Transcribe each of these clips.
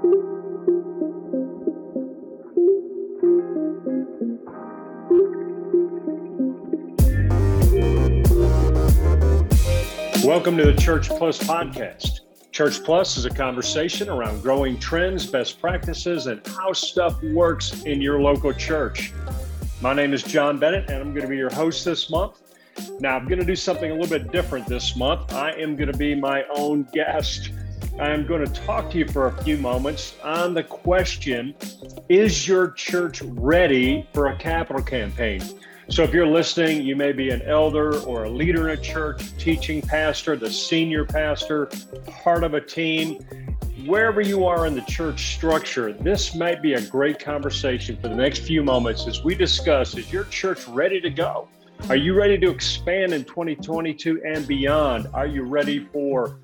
Welcome to the Church Plus podcast. Church Plus is a conversation around growing trends, best practices, and how stuff works in your local church. My name is Jon Bennett, and I'm going to be your host this month. Now, I'm going to do something a little bit different this month. I am going to be my own guest. I'm going to talk to you for a few moments on the question Is your church ready for a capital campaign? So, if you're listening, you may be an elder or a leader in a church, teaching pastor, the senior pastor, part of a team. Wherever you are in the church structure, this might be a great conversation for the next few moments as we discuss is your church ready to go? Are you ready to expand in 2022 and beyond? Are you ready for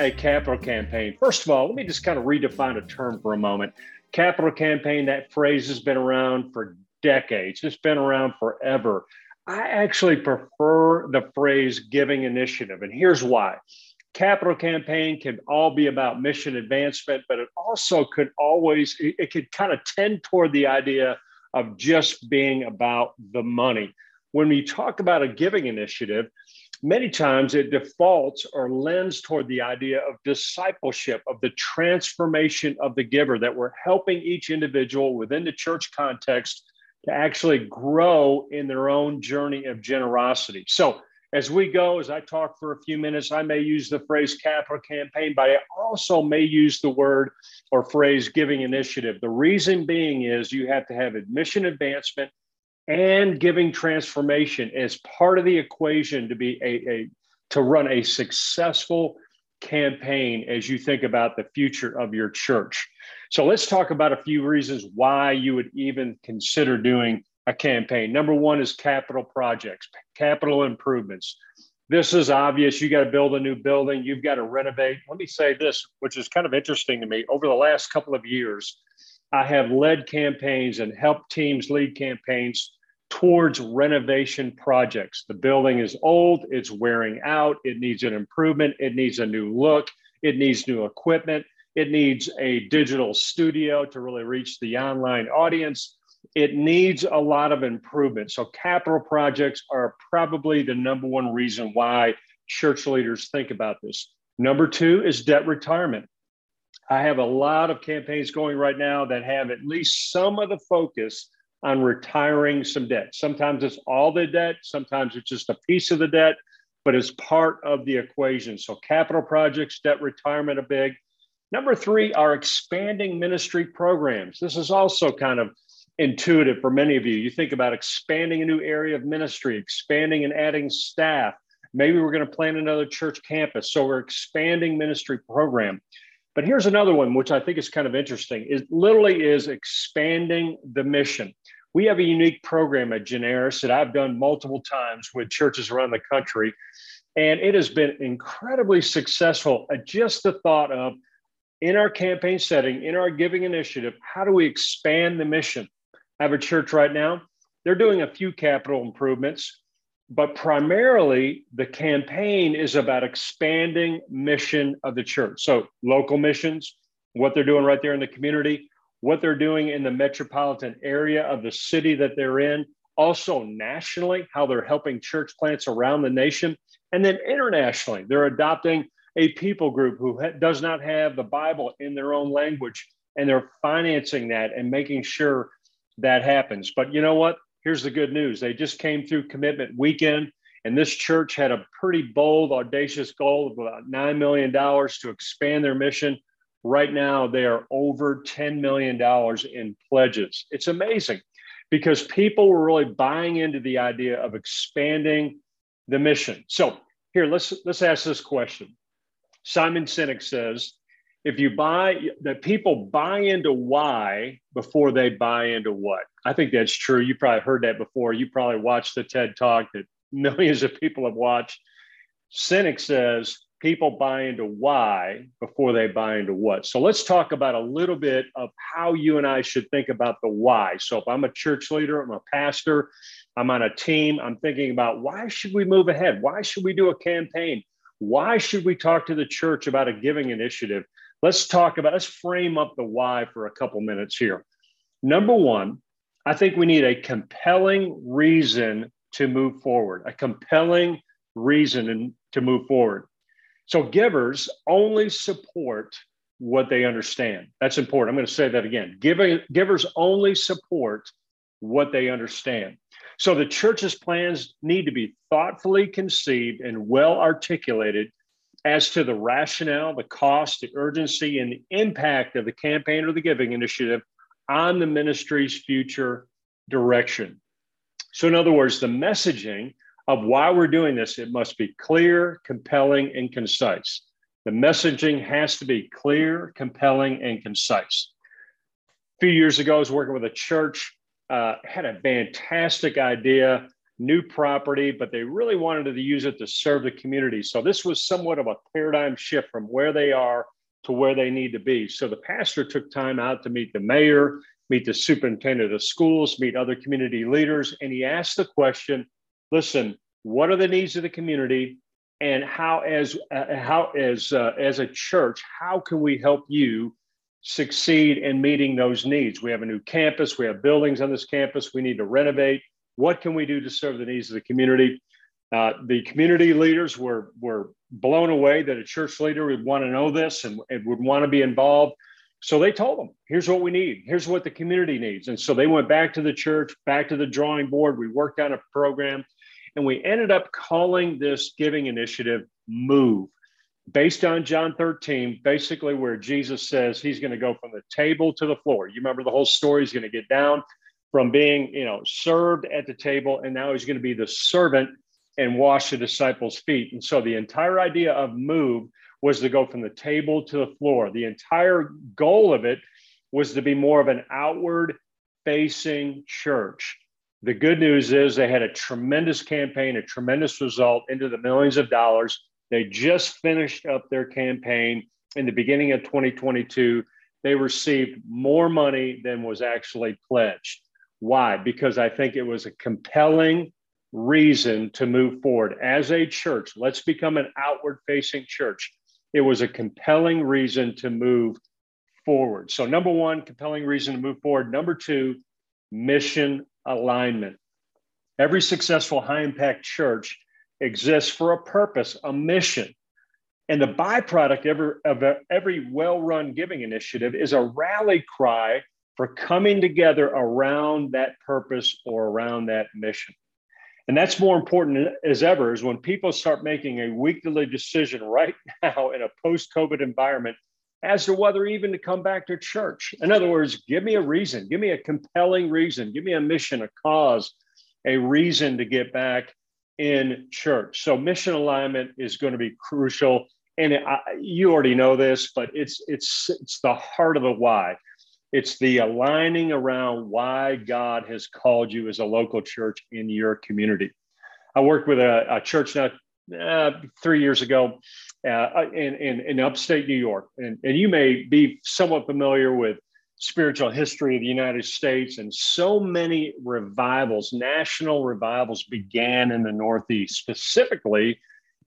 a capital campaign? First of all, let me just kind of redefine a term for a moment. Capital campaign, that phrase has been around for decades, it's been around forever. I actually prefer the phrase giving initiative, and here's why. Capital campaign can all be about mission advancement, but it also could always, it could kind of tend toward the idea of just being about the money. When we talk about a giving initiative, many times it defaults or lends toward the idea of discipleship, of the transformation of the giver, that we're helping each individual within the church context to actually grow in their own journey of generosity. So, as we go, as I talk for a few minutes, I may use the phrase capital campaign, but I also may use the word or phrase giving initiative. The reason being is you have to have admission advancement and giving transformation as part of the equation to be a, a to run a successful campaign as you think about the future of your church. So let's talk about a few reasons why you would even consider doing a campaign. Number one is capital projects, capital improvements. This is obvious. You got to build a new building, you've got to renovate. Let me say this, which is kind of interesting to me. Over the last couple of years, I have led campaigns and helped teams lead campaigns towards renovation projects. The building is old, it's wearing out, it needs an improvement, it needs a new look, it needs new equipment. It needs a digital studio to really reach the online audience. It needs a lot of improvement. So, capital projects are probably the number one reason why church leaders think about this. Number two is debt retirement. I have a lot of campaigns going right now that have at least some of the focus on retiring some debt. Sometimes it's all the debt, sometimes it's just a piece of the debt, but it's part of the equation. So, capital projects, debt retirement, a big. Number three are expanding ministry programs. This is also kind of intuitive for many of you. You think about expanding a new area of ministry, expanding and adding staff. Maybe we're going to plan another church campus. So we're expanding ministry program. But here's another one, which I think is kind of interesting. It literally is expanding the mission. We have a unique program at Generis that I've done multiple times with churches around the country. And it has been incredibly successful at just the thought of in our campaign setting, in our giving initiative, how do we expand the mission? I have a church right now. They're doing a few capital improvements, but primarily the campaign is about expanding mission of the church. So local missions, what they're doing right there in the community, what they're doing in the metropolitan area of the city that they're in, also nationally, how they're helping church plants around the nation, and then internationally, they're adopting a people group who ha- does not have the Bible in their own language, and they're financing that and making sure that happens. But you know what? Here's the good news they just came through commitment weekend, and this church had a pretty bold, audacious goal of about $9 million to expand their mission. Right now, they are over $10 million in pledges. It's amazing because people were really buying into the idea of expanding the mission. So, here, let's, let's ask this question Simon Sinek says, if you buy that people buy into why before they buy into what. I think that's true. You probably heard that before. You probably watched the TED talk that millions of people have watched. Sinek says people buy into why before they buy into what. So let's talk about a little bit of how you and I should think about the why. So if I'm a church leader, I'm a pastor, I'm on a team, I'm thinking about why should we move ahead? Why should we do a campaign? Why should we talk to the church about a giving initiative? Let's talk about, let's frame up the why for a couple minutes here. Number one, I think we need a compelling reason to move forward, a compelling reason to move forward. So givers only support what they understand. That's important. I'm going to say that again. Giving, givers only support what they understand. So the church's plans need to be thoughtfully conceived and well articulated as to the rationale, the cost, the urgency, and the impact of the campaign or the giving initiative on the ministry's future direction. So, in other words, the messaging of why we're doing this, it must be clear, compelling, and concise. The messaging has to be clear, compelling, and concise. A few years ago, I was working with a church, uh, had a fantastic idea, new property, but they really wanted to use it to serve the community. So this was somewhat of a paradigm shift from where they are to where they need to be. So the pastor took time out to meet the mayor, meet the superintendent of schools, meet other community leaders, and he asked the question listen, what are the needs of the community? And how, as uh, how as uh, as a church, how can we help you succeed in meeting those needs? We have a new campus, we have buildings on this campus, we need to renovate. What can we do to serve the needs of the community? Uh, the community leaders were were blown away that a church leader would want to know this and, and would want to be involved. So they told them, here's what we need. Here's what the community needs. And so they went back to the church, back to the drawing board. We worked on a program and we ended up calling this giving initiative Move, based on John 13, basically where Jesus says he's going to go from the table to the floor. You remember the whole story. He's going to get down from being, you know, served at the table, and now he's going to be the servant and wash the disciples' feet. And so the entire idea of move was to go from the table to the floor. The entire goal of it was to be more of an outward facing church. The good news is they had a tremendous campaign, a tremendous result into the millions of dollars. They just finished up their campaign in the beginning of 2022. They received more money than was actually pledged. Why? Because I think it was a compelling reason to move forward as a church. Let's become an outward facing church. It was a compelling reason to move forward. So, number one, compelling reason to move forward. Number two, mission alignment. Every successful high impact church exists for a purpose, a mission. And the byproduct of every well run giving initiative is a rally cry for coming together around that purpose or around that mission. And that's more important as ever is when people start making a weekly decision right now in a post COVID environment as to whether even to come back to church. In other words, give me a reason, give me a compelling reason, give me a mission, a cause, a reason to get back in church. So mission alignment is going to be crucial. And I, you already know this, but it's it's it's the heart of the why. It's the aligning around why God has called you as a local church in your community. I worked with a, a church now uh, three years ago uh, in, in, in, upstate New York. And, and you may be somewhat familiar with spiritual history of the United States, and so many revivals, national revivals, began in the Northeast, specifically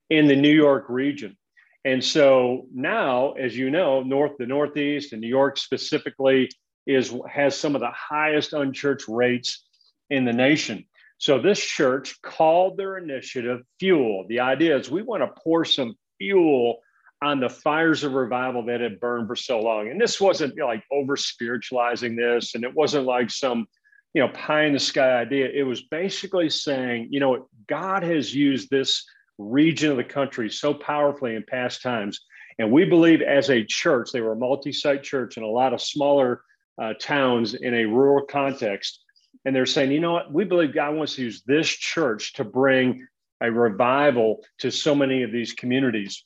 in the New York region. And so now, as you know, North the Northeast and New York specifically is has some of the highest unchurched rates in the nation. So this church called their initiative Fuel. The idea is we want to pour some fuel on the fires of revival that had burned for so long. And this wasn't like over spiritualizing this, and it wasn't like some, you know, pie in the sky idea. It was basically saying, you know, God has used this region of the country so powerfully in past times. And we believe as a church, they were a multi site church in a lot of smaller uh, towns in a rural context. And they're saying, you know what? We believe God wants to use this church to bring a revival to so many of these communities.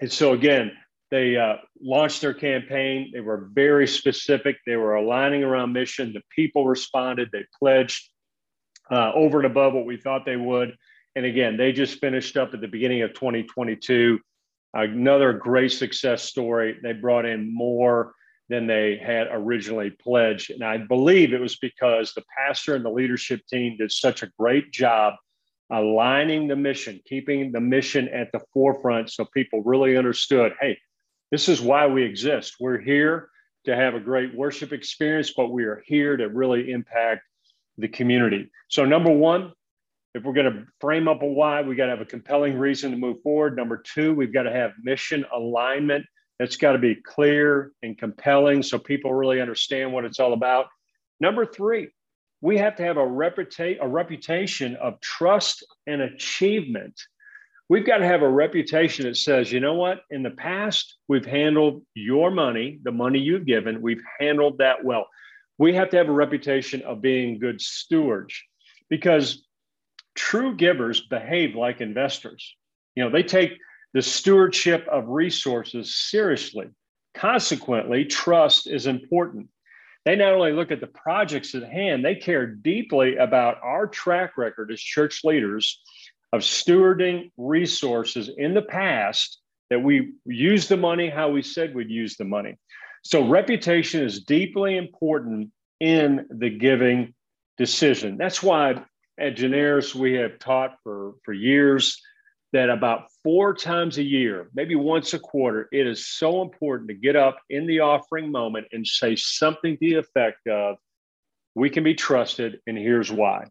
And so, again, they uh, launched their campaign. They were very specific. They were aligning around mission. The people responded. They pledged uh, over and above what we thought they would. And again, they just finished up at the beginning of 2022. Another great success story. They brought in more than they had originally pledged. And I believe it was because the pastor and the leadership team did such a great job aligning the mission, keeping the mission at the forefront so people really understood hey, This is why we exist. We're here to have a great worship experience, but we are here to really impact the community. So, number one, if we're going to frame up a why, we got to have a compelling reason to move forward. Number two, we've got to have mission alignment. It's got to be clear and compelling so people really understand what it's all about. Number three, we have to have a, reputa- a reputation of trust and achievement. We've got to have a reputation that says, you know what, in the past, we've handled your money, the money you've given, we've handled that well. We have to have a reputation of being good stewards because true givers behave like investors. You know, they take the stewardship of resources seriously. Consequently, trust is important. They not only look at the projects at hand, they care deeply about our track record as church leaders of stewarding resources in the past that we use the money how we said we'd use the money. So, reputation is deeply important in the giving decision. That's why at Generis we have taught for, for years that about four times a year, maybe once a quarter, it is so important to get up in the offering moment and say something to the effect of, we can be trusted, and here's why.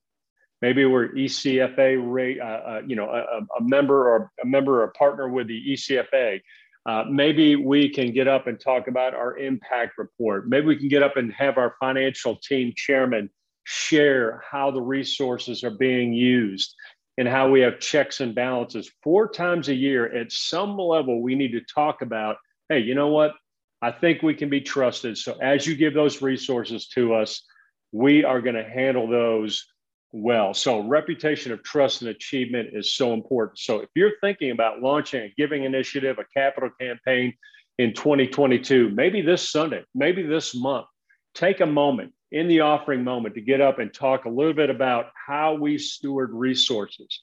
Maybe we're ECFA uh, uh, you know, a, a, member or a member or a partner with the ECFA. Uh, maybe we can get up and talk about our impact report. Maybe we can get up and have our financial team chairman share how the resources are being used and how we have checks and balances. Four times a year at some level we need to talk about hey you know what? I think we can be trusted. So as you give those resources to us we are going to handle those well. So reputation of trust and achievement is so important. So if you're thinking about launching a giving initiative a capital campaign in 2022 maybe this sunday maybe this month take a moment in the offering moment to get up and talk a little bit about how we steward resources.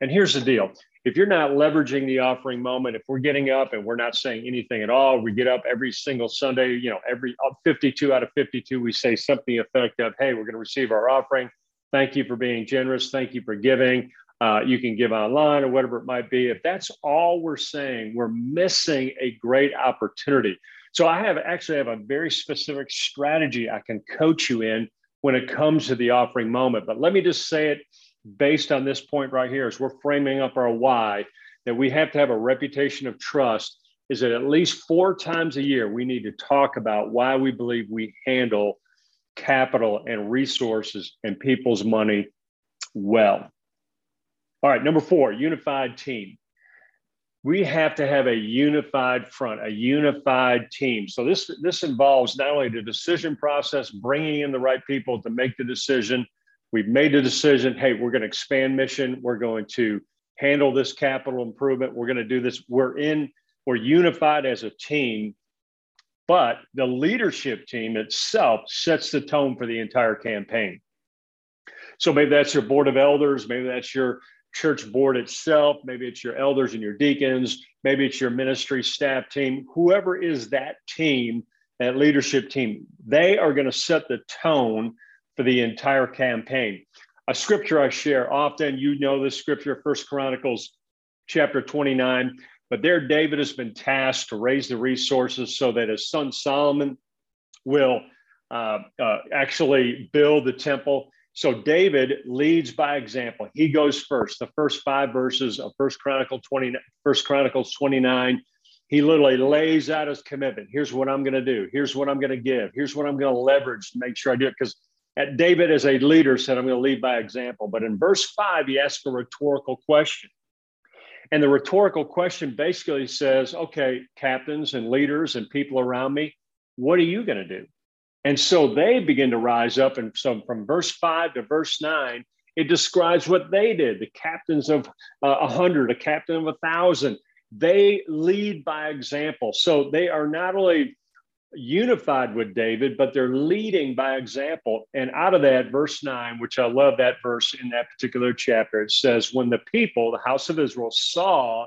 And here's the deal if you're not leveraging the offering moment, if we're getting up and we're not saying anything at all, we get up every single Sunday, you know, every uh, 52 out of 52, we say something effective. Hey, we're going to receive our offering. Thank you for being generous. Thank you for giving. Uh, you can give online or whatever it might be. If that's all we're saying, we're missing a great opportunity. So I have actually have a very specific strategy I can coach you in when it comes to the offering moment. But let me just say it based on this point right here as we're framing up our why that we have to have a reputation of trust is that at least four times a year we need to talk about why we believe we handle capital and resources and people's money well. All right, number four, unified team we have to have a unified front, a unified team. So this this involves not only the decision process, bringing in the right people to make the decision. We've made the decision. Hey, we're going to expand mission. We're going to handle this capital improvement. We're going to do this. We're in. We're unified as a team, but the leadership team itself sets the tone for the entire campaign. So maybe that's your board of elders. Maybe that's your church board itself, maybe it's your elders and your deacons, maybe it's your ministry staff team, whoever is that team, that leadership team, they are going to set the tone for the entire campaign. A scripture I share often, you know this scripture, First Chronicles chapter 29, but there David has been tasked to raise the resources so that his son Solomon will uh, uh, actually build the temple so David leads by example. He goes first. The first five verses of First Chronicle 20, First Chronicles 29, he literally lays out his commitment. Here's what I'm going to do. Here's what I'm going to give. Here's what I'm going to leverage to make sure I do it. Because David, as a leader, said, I'm going to lead by example. But in verse five, he asks a rhetorical question. And the rhetorical question basically says, okay, captains and leaders and people around me, what are you going to do? And so they begin to rise up. And so from verse five to verse nine, it describes what they did. The captains of uh, a uh, hundred, a captain of a thousand, they lead by example. So they are not only unified with David, but they're leading by example. And out of that, verse 9, which I love that verse in that particular chapter, it says, When the people, the house of Israel, saw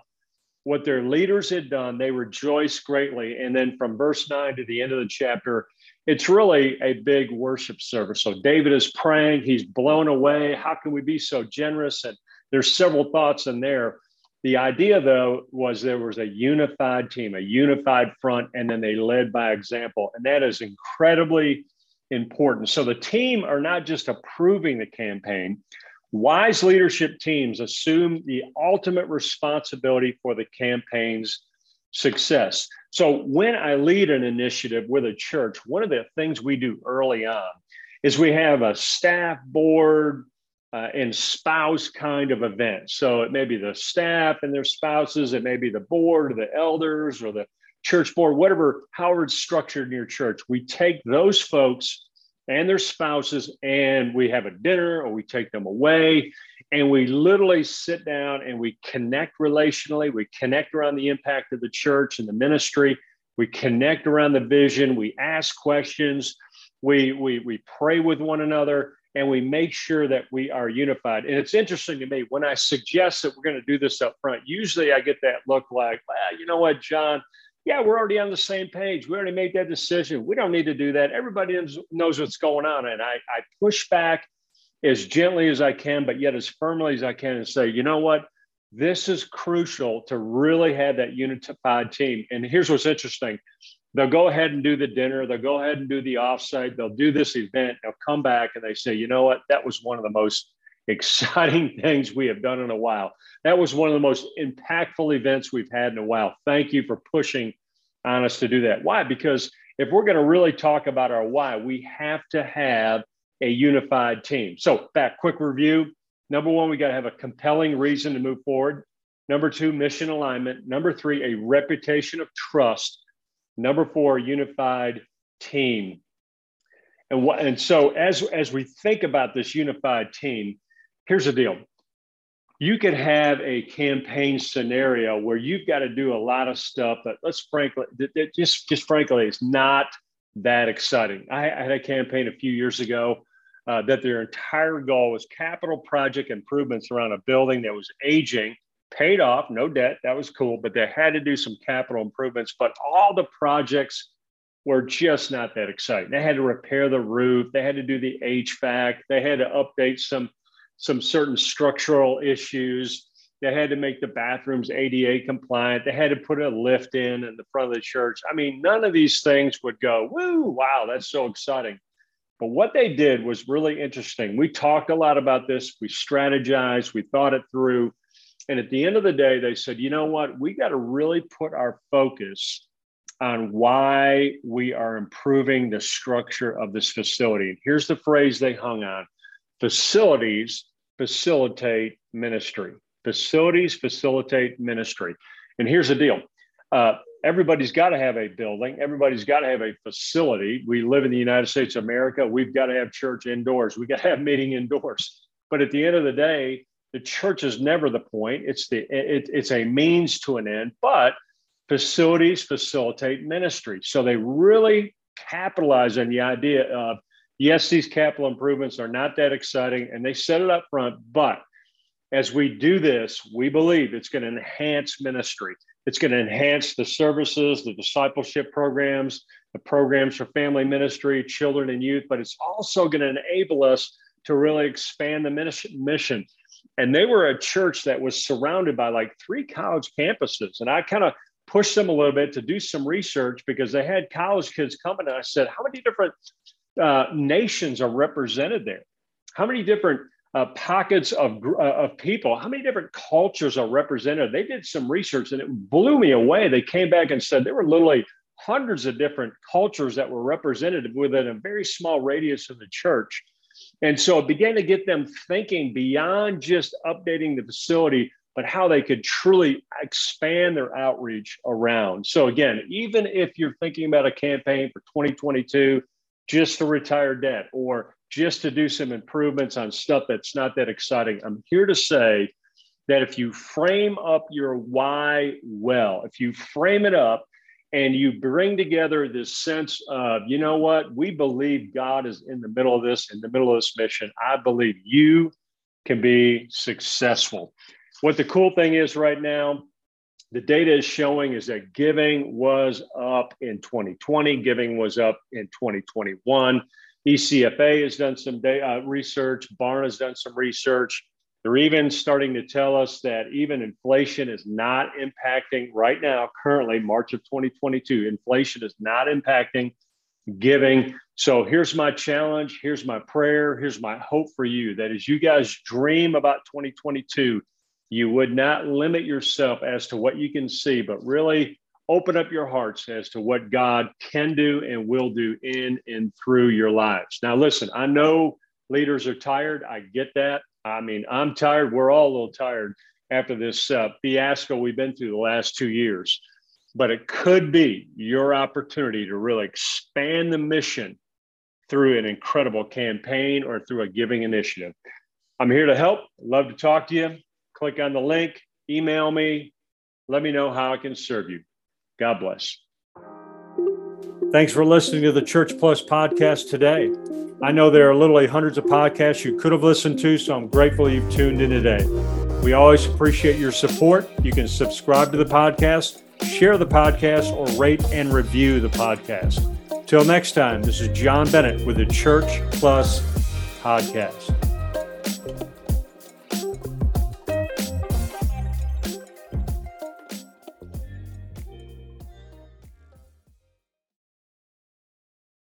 what their leaders had done, they rejoiced greatly. And then from verse 9 to the end of the chapter, it's really a big worship service. So David is praying, he's blown away. How can we be so generous? And there's several thoughts in there. The idea, though, was there was a unified team, a unified front, and then they led by example. And that is incredibly important. So the team are not just approving the campaign. Wise leadership teams assume the ultimate responsibility for the campaign's success. So when I lead an initiative with a church, one of the things we do early on is we have a staff board uh, and spouse kind of event. So it may be the staff and their spouses, it may be the board or the elders or the church board, whatever, however it's structured in your church. We take those folks and their spouses and we have a dinner or we take them away and we literally sit down and we connect relationally. We connect around the impact of the church and the ministry. We connect around the vision. We ask questions. We, we, we pray with one another and we make sure that we are unified. And it's interesting to me when I suggest that we're going to do this up front, usually I get that look like, well, you know what, Jon, yeah, we're already on the same page. We already made that decision. We don't need to do that. Everybody knows what's going on. And I, I push back as gently as I can, but yet as firmly as I can and say, you know what? This is crucial to really have that unified team. And here's what's interesting they'll go ahead and do the dinner, they'll go ahead and do the offsite, they'll do this event, they'll come back and they say, you know what, that was one of the most exciting things we have done in a while. That was one of the most impactful events we've had in a while. Thank you for pushing on us to do that. Why? Because if we're going to really talk about our why, we have to have a unified team. So, back, quick review. Number one, we got to have a compelling reason to move forward. Number two, mission alignment. Number three, a reputation of trust. Number four, unified team. And what and so as as we think about this unified team, here's the deal. You could have a campaign scenario where you've got to do a lot of stuff that let's frankly that just just frankly it's not that exciting. I, I had a campaign a few years ago uh, that their entire goal was capital project improvements around a building that was aging paid off, no debt. That was cool, but they had to do some capital improvements. But all the projects were just not that exciting. They had to repair the roof, they had to do the HVAC, they had to update some some certain structural issues. They had to make the bathrooms ADA compliant. They had to put a lift in in the front of the church. I mean, none of these things would go, woo, wow, that's so exciting. But what they did was really interesting. We talked a lot about this. We strategized, we thought it through. And at the end of the day, they said, you know what? We got to really put our focus on why we are improving the structure of this facility. And here's the phrase they hung on facilities facilitate ministry. Facilities facilitate ministry. And here's the deal uh, everybody's got to have a building, everybody's got to have a facility. We live in the United States of America. We've got to have church indoors, we got to have meeting indoors. But at the end of the day, the church is never the point. It's the it, it's a means to an end, but facilities facilitate ministry. So they really capitalize on the idea of yes, these capital improvements are not that exciting, and they set it up front, but as we do this, we believe it's going to enhance ministry. It's going to enhance the services, the discipleship programs, the programs for family ministry, children and youth, but it's also going to enable us to really expand the mission. And they were a church that was surrounded by like three college campuses. And I kind of pushed them a little bit to do some research because they had college kids coming. And I said, How many different uh, nations are represented there? How many different uh, pockets of, uh, of people? How many different cultures are represented? They did some research and it blew me away. They came back and said there were literally hundreds of different cultures that were represented within a very small radius of the church. And so it began to get them thinking beyond just updating the facility, but how they could truly expand their outreach around. So, again, even if you're thinking about a campaign for 2022, just to retire debt or just to do some improvements on stuff that's not that exciting, I'm here to say that if you frame up your why well, if you frame it up and you bring together this sense of, you know what, we believe God is in the middle of this, in the middle of this mission. I believe you can be successful. What the cool thing is right now, the data is showing is that giving was up in 2020, giving was up in 2021. ECFA has done some day, uh, research, Barna has done some research, They're even starting to tell us that even inflation is not impacting right now, currently, March of 2022. Inflation is not impacting giving. So here's my challenge. Here's my prayer. Here's my hope for you that as you guys dream about 2022, you would not limit yourself as to what you can see, but really open up your hearts as to what God can do and will do in and through your lives. Now, listen, I know leaders are tired. I get that. I mean, I'm tired. We're all a little tired after this uh, fiasco we've been through the last two years. But it could be your opportunity to really expand the mission through an incredible campaign or through a giving initiative. I'm here to help. Love to talk to you. Click on the link, email me, let me know how I can serve you. God bless. Thanks for listening to the Church Plus podcast today. I know there are literally hundreds of podcasts you could have listened to, so I'm grateful you've tuned in today. We always appreciate your support. You can subscribe to the podcast, share the podcast, or rate and review the podcast. Till next time, this is Jon Bennett with the Church Plus podcast.